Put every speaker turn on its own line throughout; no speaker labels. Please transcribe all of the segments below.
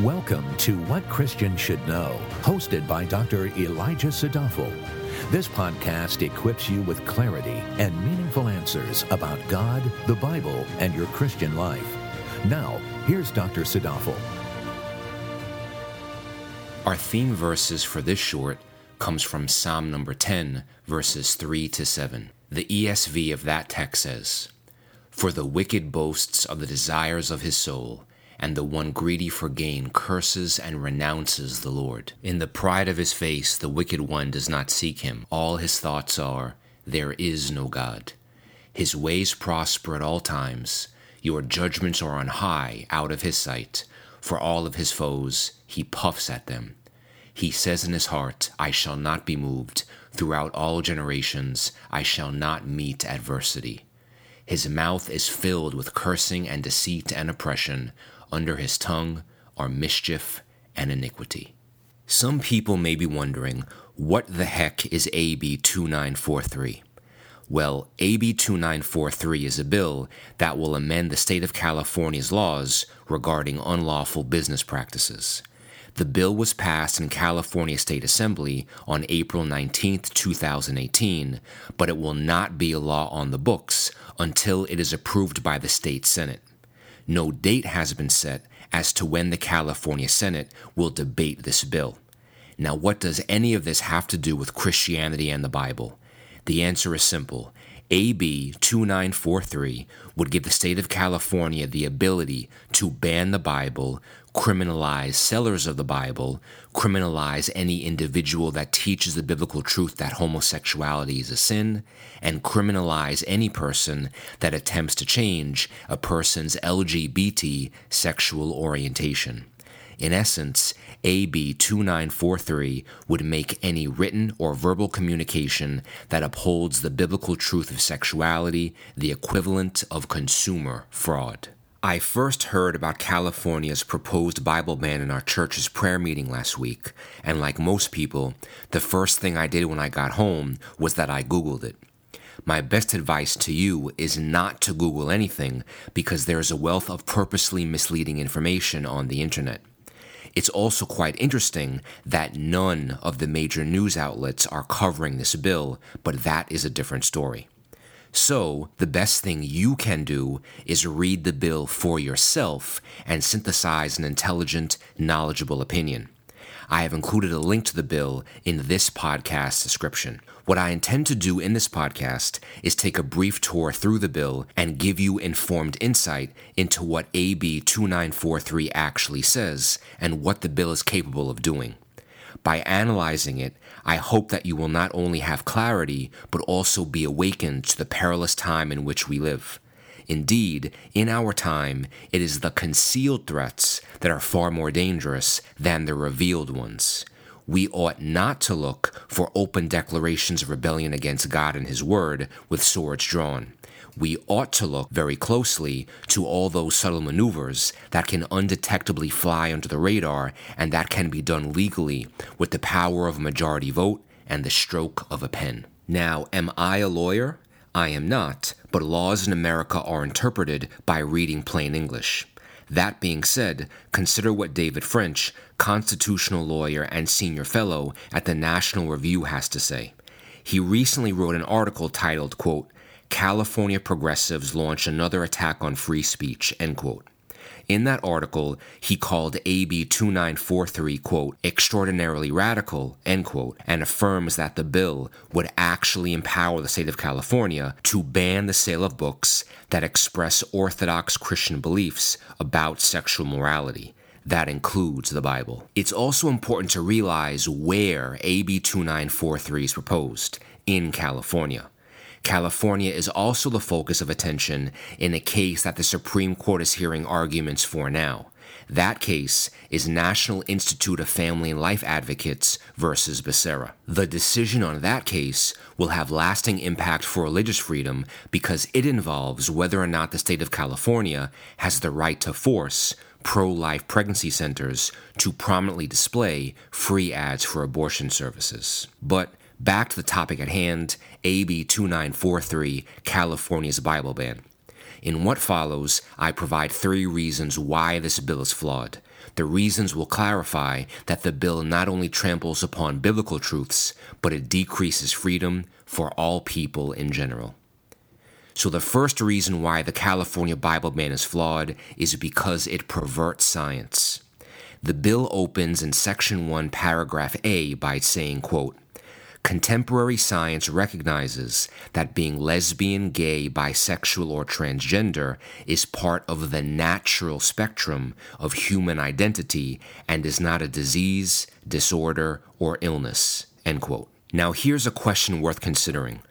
Welcome to What Christians Should Know, hosted by Dr. Elijah Sadafel. This podcast equips you with clarity and meaningful answers about God, the Bible, and your Christian life. Now, here's Dr. Sadafel.
Our theme verses for this short comes from Psalm number 10, verses 3 to 7. The ESV of that text says, For the wicked boasts of the desires of his soul and the one greedy for gain curses and renounces the Lord. In the pride of his face, the wicked one does not seek him. All his thoughts are, There is no God. His ways prosper at all times. Your judgments are on high, out of his sight. For all of his foes, he puffs at them. He says in his heart, I shall not be moved. Throughout all generations, I shall not meet adversity. His mouth is filled with cursing and deceit and oppression under his tongue are mischief and iniquity. Some people may be wondering, what the heck is AB 2943? Well, AB 2943 is a bill that will amend the state of California's laws regarding unlawful business practices. The bill was passed in California State Assembly on April 19, 2018, but it will not be a law on the books until it is approved by the state Senate no date has been set as to when the California Senate will debate this bill. Now, what does any of this have to do with Christianity and the Bible? The answer is simple. AB 2943 would give the state of California the ability to ban the Bible, criminalize sellers of the Bible, criminalize any individual that teaches the biblical truth that homosexuality is a sin, and criminalize any person that attempts to change a person's LGBT sexual orientation. In essence, AB 2943 would make any written or verbal communication that upholds the biblical truth of sexuality the equivalent of consumer fraud. I first heard about California's proposed Bible ban in our church's prayer meeting last week, and like most people, the first thing I did when I got home was that I Googled it. My best advice to you is not to Google anything because there is a wealth of purposely misleading information on the internet. It's also quite interesting that none of the major news outlets are covering this bill, but that is a different story. So, the best thing you can do is read the bill for yourself and synthesize an intelligent, knowledgeable opinion. I have included a link to the bill in this podcast description. What I intend to do in this podcast is take a brief tour through the bill and give you informed insight into what AB 2943 actually says and what the bill is capable of doing. By analyzing it, I hope that you will not only have clarity, but also be awakened to the perilous time in which we live. Indeed, in our time, it is the concealed threats that are far more dangerous than the revealed ones. We ought not to look for open declarations of rebellion against God and His Word with swords drawn we ought to look very closely to all those subtle maneuvers that can undetectably fly under the radar and that can be done legally with the power of a majority vote and the stroke of a pen. Now, am I a lawyer? I am not, but laws in America are interpreted by reading plain English. That being said, consider what David French, constitutional lawyer and senior fellow at the National Review, has to say. He recently wrote an article titled, quote, California progressives launch another attack on free speech, end quote. In that article, he called AB 2943, quote, extraordinarily radical, end quote, and affirms that the bill would actually empower the state of California to ban the sale of books that express Orthodox Christian beliefs about sexual morality. That includes the Bible. It's also important to realize where AB 2943 is proposed in California. California is also the focus of attention in a case that the Supreme Court is hearing arguments for now. That case is National Institute of Family and Life Advocates versus Becerra. The decision on that case will have lasting impact for religious freedom because it involves whether or not the state of California has the right to force pro life pregnancy centers to prominently display free ads for abortion services. But Back to the topic at hand AB 2943, California's Bible ban. In what follows, I provide three reasons why this bill is flawed. the reasons will clarify that the bill not only tramples upon biblical truths, but it decreases freedom for all people in general. So, the first reason why the California Bible ban is flawed is because it perverts science. The bill opens in Section 1, Paragraph A by saying, quote, Contemporary science recognizes that being lesbian, gay, bisexual, or transgender is part of the natural spectrum of human identity and is not a disease, disorder, or illness. End quote. Now, here's a question worth considering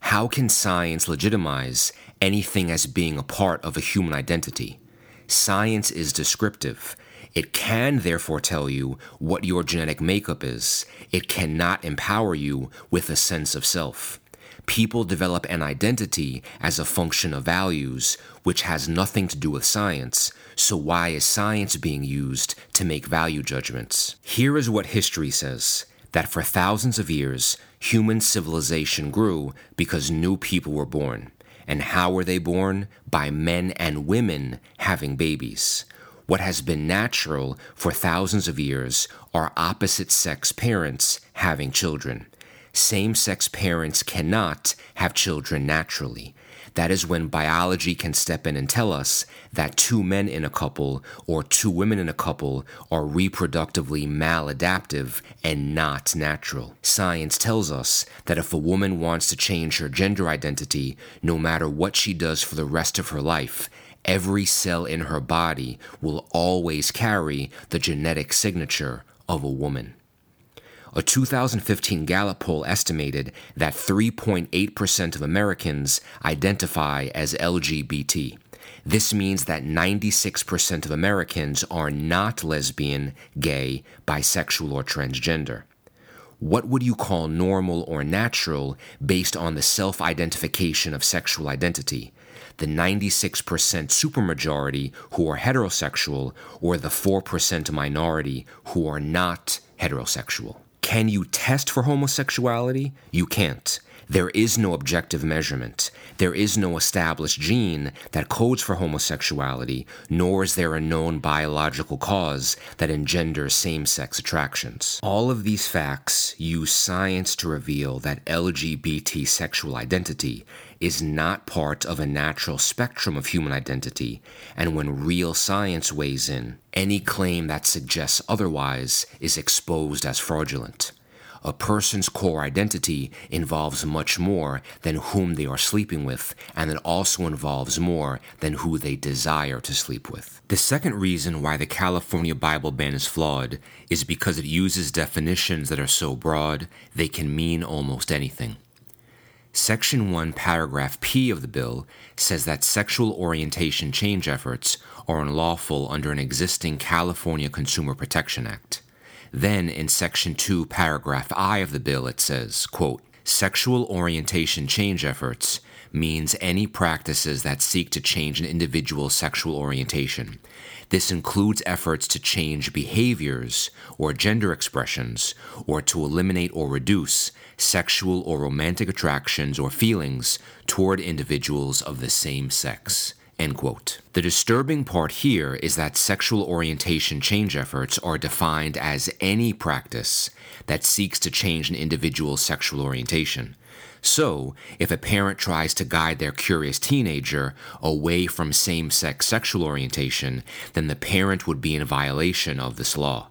How can science legitimize anything as being a part of a human identity? Science is descriptive. It can therefore tell you what your genetic makeup is. It cannot empower you with a sense of self. People develop an identity as a function of values, which has nothing to do with science. So, why is science being used to make value judgments? Here is what history says that for thousands of years, human civilization grew because new people were born. And how were they born? By men and women having babies. What has been natural for thousands of years are opposite sex parents having children. Same sex parents cannot have children naturally. That is when biology can step in and tell us that two men in a couple or two women in a couple are reproductively maladaptive and not natural. Science tells us that if a woman wants to change her gender identity, no matter what she does for the rest of her life, every cell in her body will always carry the genetic signature of a woman. A 2015 Gallup poll estimated that 3.8% of Americans identify as LGBT. This means that 96% of Americans are not lesbian, gay, bisexual, or transgender. What would you call normal or natural based on the self identification of sexual identity? The 96% supermajority who are heterosexual or the 4% minority who are not heterosexual. Can you test for homosexuality? You can't. There is no objective measurement. There is no established gene that codes for homosexuality, nor is there a known biological cause that engenders same sex attractions. All of these facts use science to reveal that LGBT sexual identity is not part of a natural spectrum of human identity, and when real science weighs in, any claim that suggests otherwise is exposed as fraudulent. A person's core identity involves much more than whom they are sleeping with, and it also involves more than who they desire to sleep with. The second reason why the California Bible ban is flawed is because it uses definitions that are so broad they can mean almost anything. Section 1, paragraph P of the bill says that sexual orientation change efforts are unlawful under an existing California Consumer Protection Act. Then in section 2, paragraph I of the bill, it says, quote, Sexual orientation change efforts means any practices that seek to change an individual's sexual orientation. This includes efforts to change behaviors or gender expressions, or to eliminate or reduce sexual or romantic attractions or feelings toward individuals of the same sex. End quote. The disturbing part here is that sexual orientation change efforts are defined as any practice that seeks to change an individual's sexual orientation. So, if a parent tries to guide their curious teenager away from same sex sexual orientation, then the parent would be in violation of this law.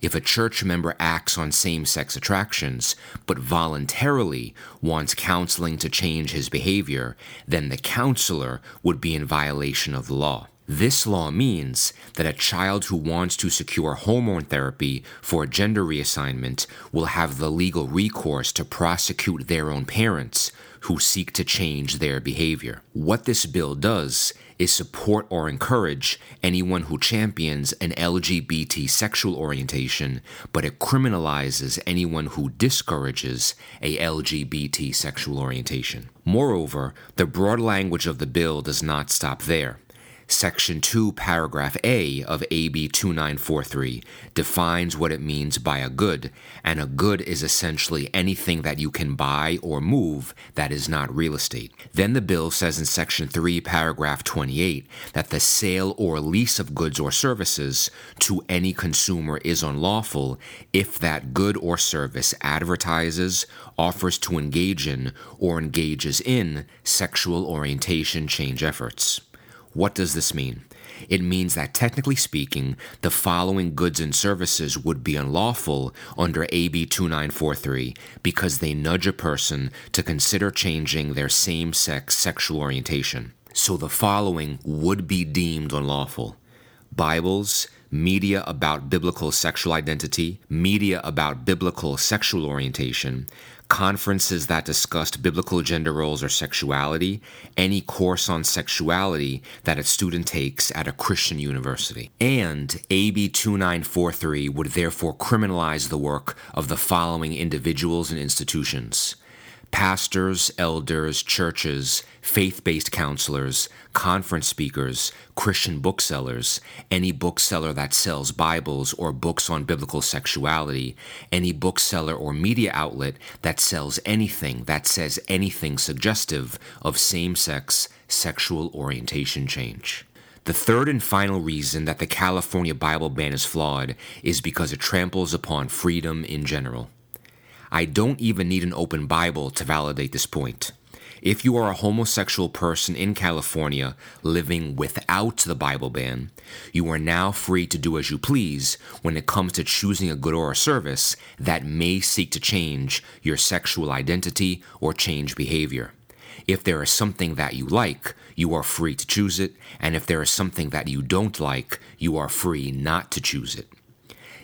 If a church member acts on same sex attractions, but voluntarily wants counseling to change his behavior, then the counselor would be in violation of the law. This law means that a child who wants to secure hormone therapy for gender reassignment will have the legal recourse to prosecute their own parents who seek to change their behavior. What this bill does is support or encourage anyone who champions an LGBT sexual orientation, but it criminalizes anyone who discourages a LGBT sexual orientation. Moreover, the broad language of the bill does not stop there. Section 2, paragraph A of AB 2943 defines what it means by a good, and a good is essentially anything that you can buy or move that is not real estate. Then the bill says in Section 3, paragraph 28 that the sale or lease of goods or services to any consumer is unlawful if that good or service advertises, offers to engage in, or engages in sexual orientation change efforts. What does this mean? It means that technically speaking, the following goods and services would be unlawful under AB 2943 because they nudge a person to consider changing their same sex sexual orientation. So the following would be deemed unlawful Bibles, media about biblical sexual identity, media about biblical sexual orientation, conferences that discussed biblical gender roles or sexuality, any course on sexuality that a student takes at a Christian university. And AB 2943 would therefore criminalize the work of the following individuals and institutions pastors, elders, churches, faith based counselors, conference speakers, Christian booksellers, any bookseller that sells Bibles or books on biblical sexuality, any bookseller or media outlet that sells anything that says anything suggestive of same sex sexual orientation change. The third and final reason that the California Bible ban is flawed is because it tramples upon freedom in general. I don't even need an open Bible to validate this point. If you are a homosexual person in California living without the Bible ban, you are now free to do as you please when it comes to choosing a good or a service that may seek to change your sexual identity or change behavior. If there is something that you like, you are free to choose it, and if there is something that you don't like, you are free not to choose it.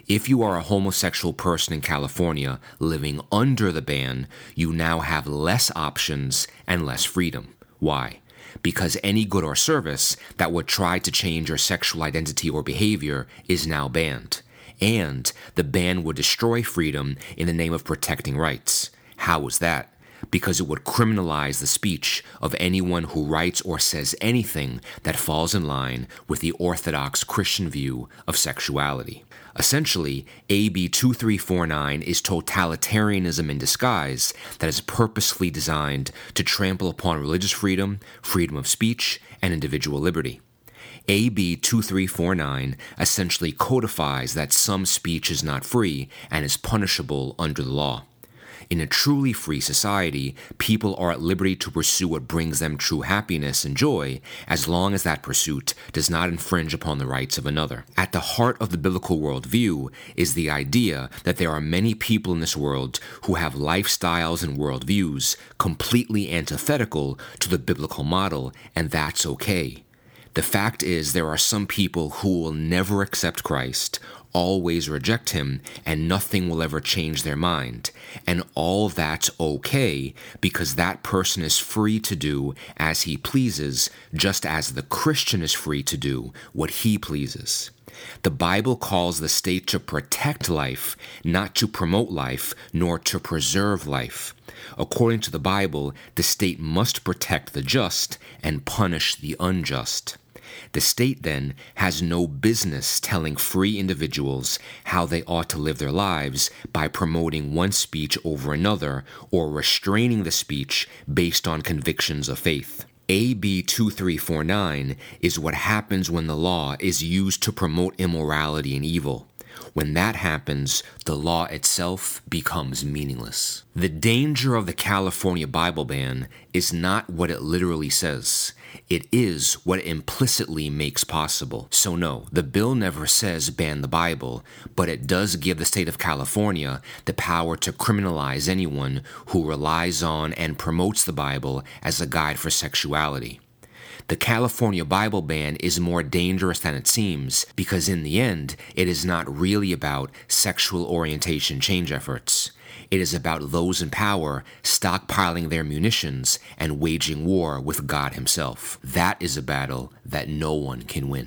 If you are a homosexual person in California living under the ban, you now have less options and less freedom. Why? Because any good or service that would try to change your sexual identity or behavior is now banned. And the ban would destroy freedom in the name of protecting rights. How is that? Because it would criminalize the speech of anyone who writes or says anything that falls in line with the orthodox Christian view of sexuality. Essentially, AB 2349 is totalitarianism in disguise that is purposefully designed to trample upon religious freedom, freedom of speech, and individual liberty. AB 2349 essentially codifies that some speech is not free and is punishable under the law. In a truly free society, people are at liberty to pursue what brings them true happiness and joy, as long as that pursuit does not infringe upon the rights of another. At the heart of the biblical worldview is the idea that there are many people in this world who have lifestyles and worldviews completely antithetical to the biblical model, and that's okay. The fact is, there are some people who will never accept Christ always reject him and nothing will ever change their mind. And all that's okay because that person is free to do as he pleases, just as the Christian is free to do what he pleases. The Bible calls the state to protect life, not to promote life, nor to preserve life. According to the Bible, the state must protect the just and punish the unjust. The state then has no business telling free individuals how they ought to live their lives by promoting one speech over another or restraining the speech based on convictions of faith. AB 2349 is what happens when the law is used to promote immorality and evil. When that happens, the law itself becomes meaningless. The danger of the California Bible ban is not what it literally says. It is what it implicitly makes possible. So, no, the bill never says ban the Bible, but it does give the state of California the power to criminalize anyone who relies on and promotes the Bible as a guide for sexuality. The California Bible ban is more dangerous than it seems because, in the end, it is not really about sexual orientation change efforts. It is about those in power stockpiling their munitions and waging war with God Himself. That is a battle that no one can win.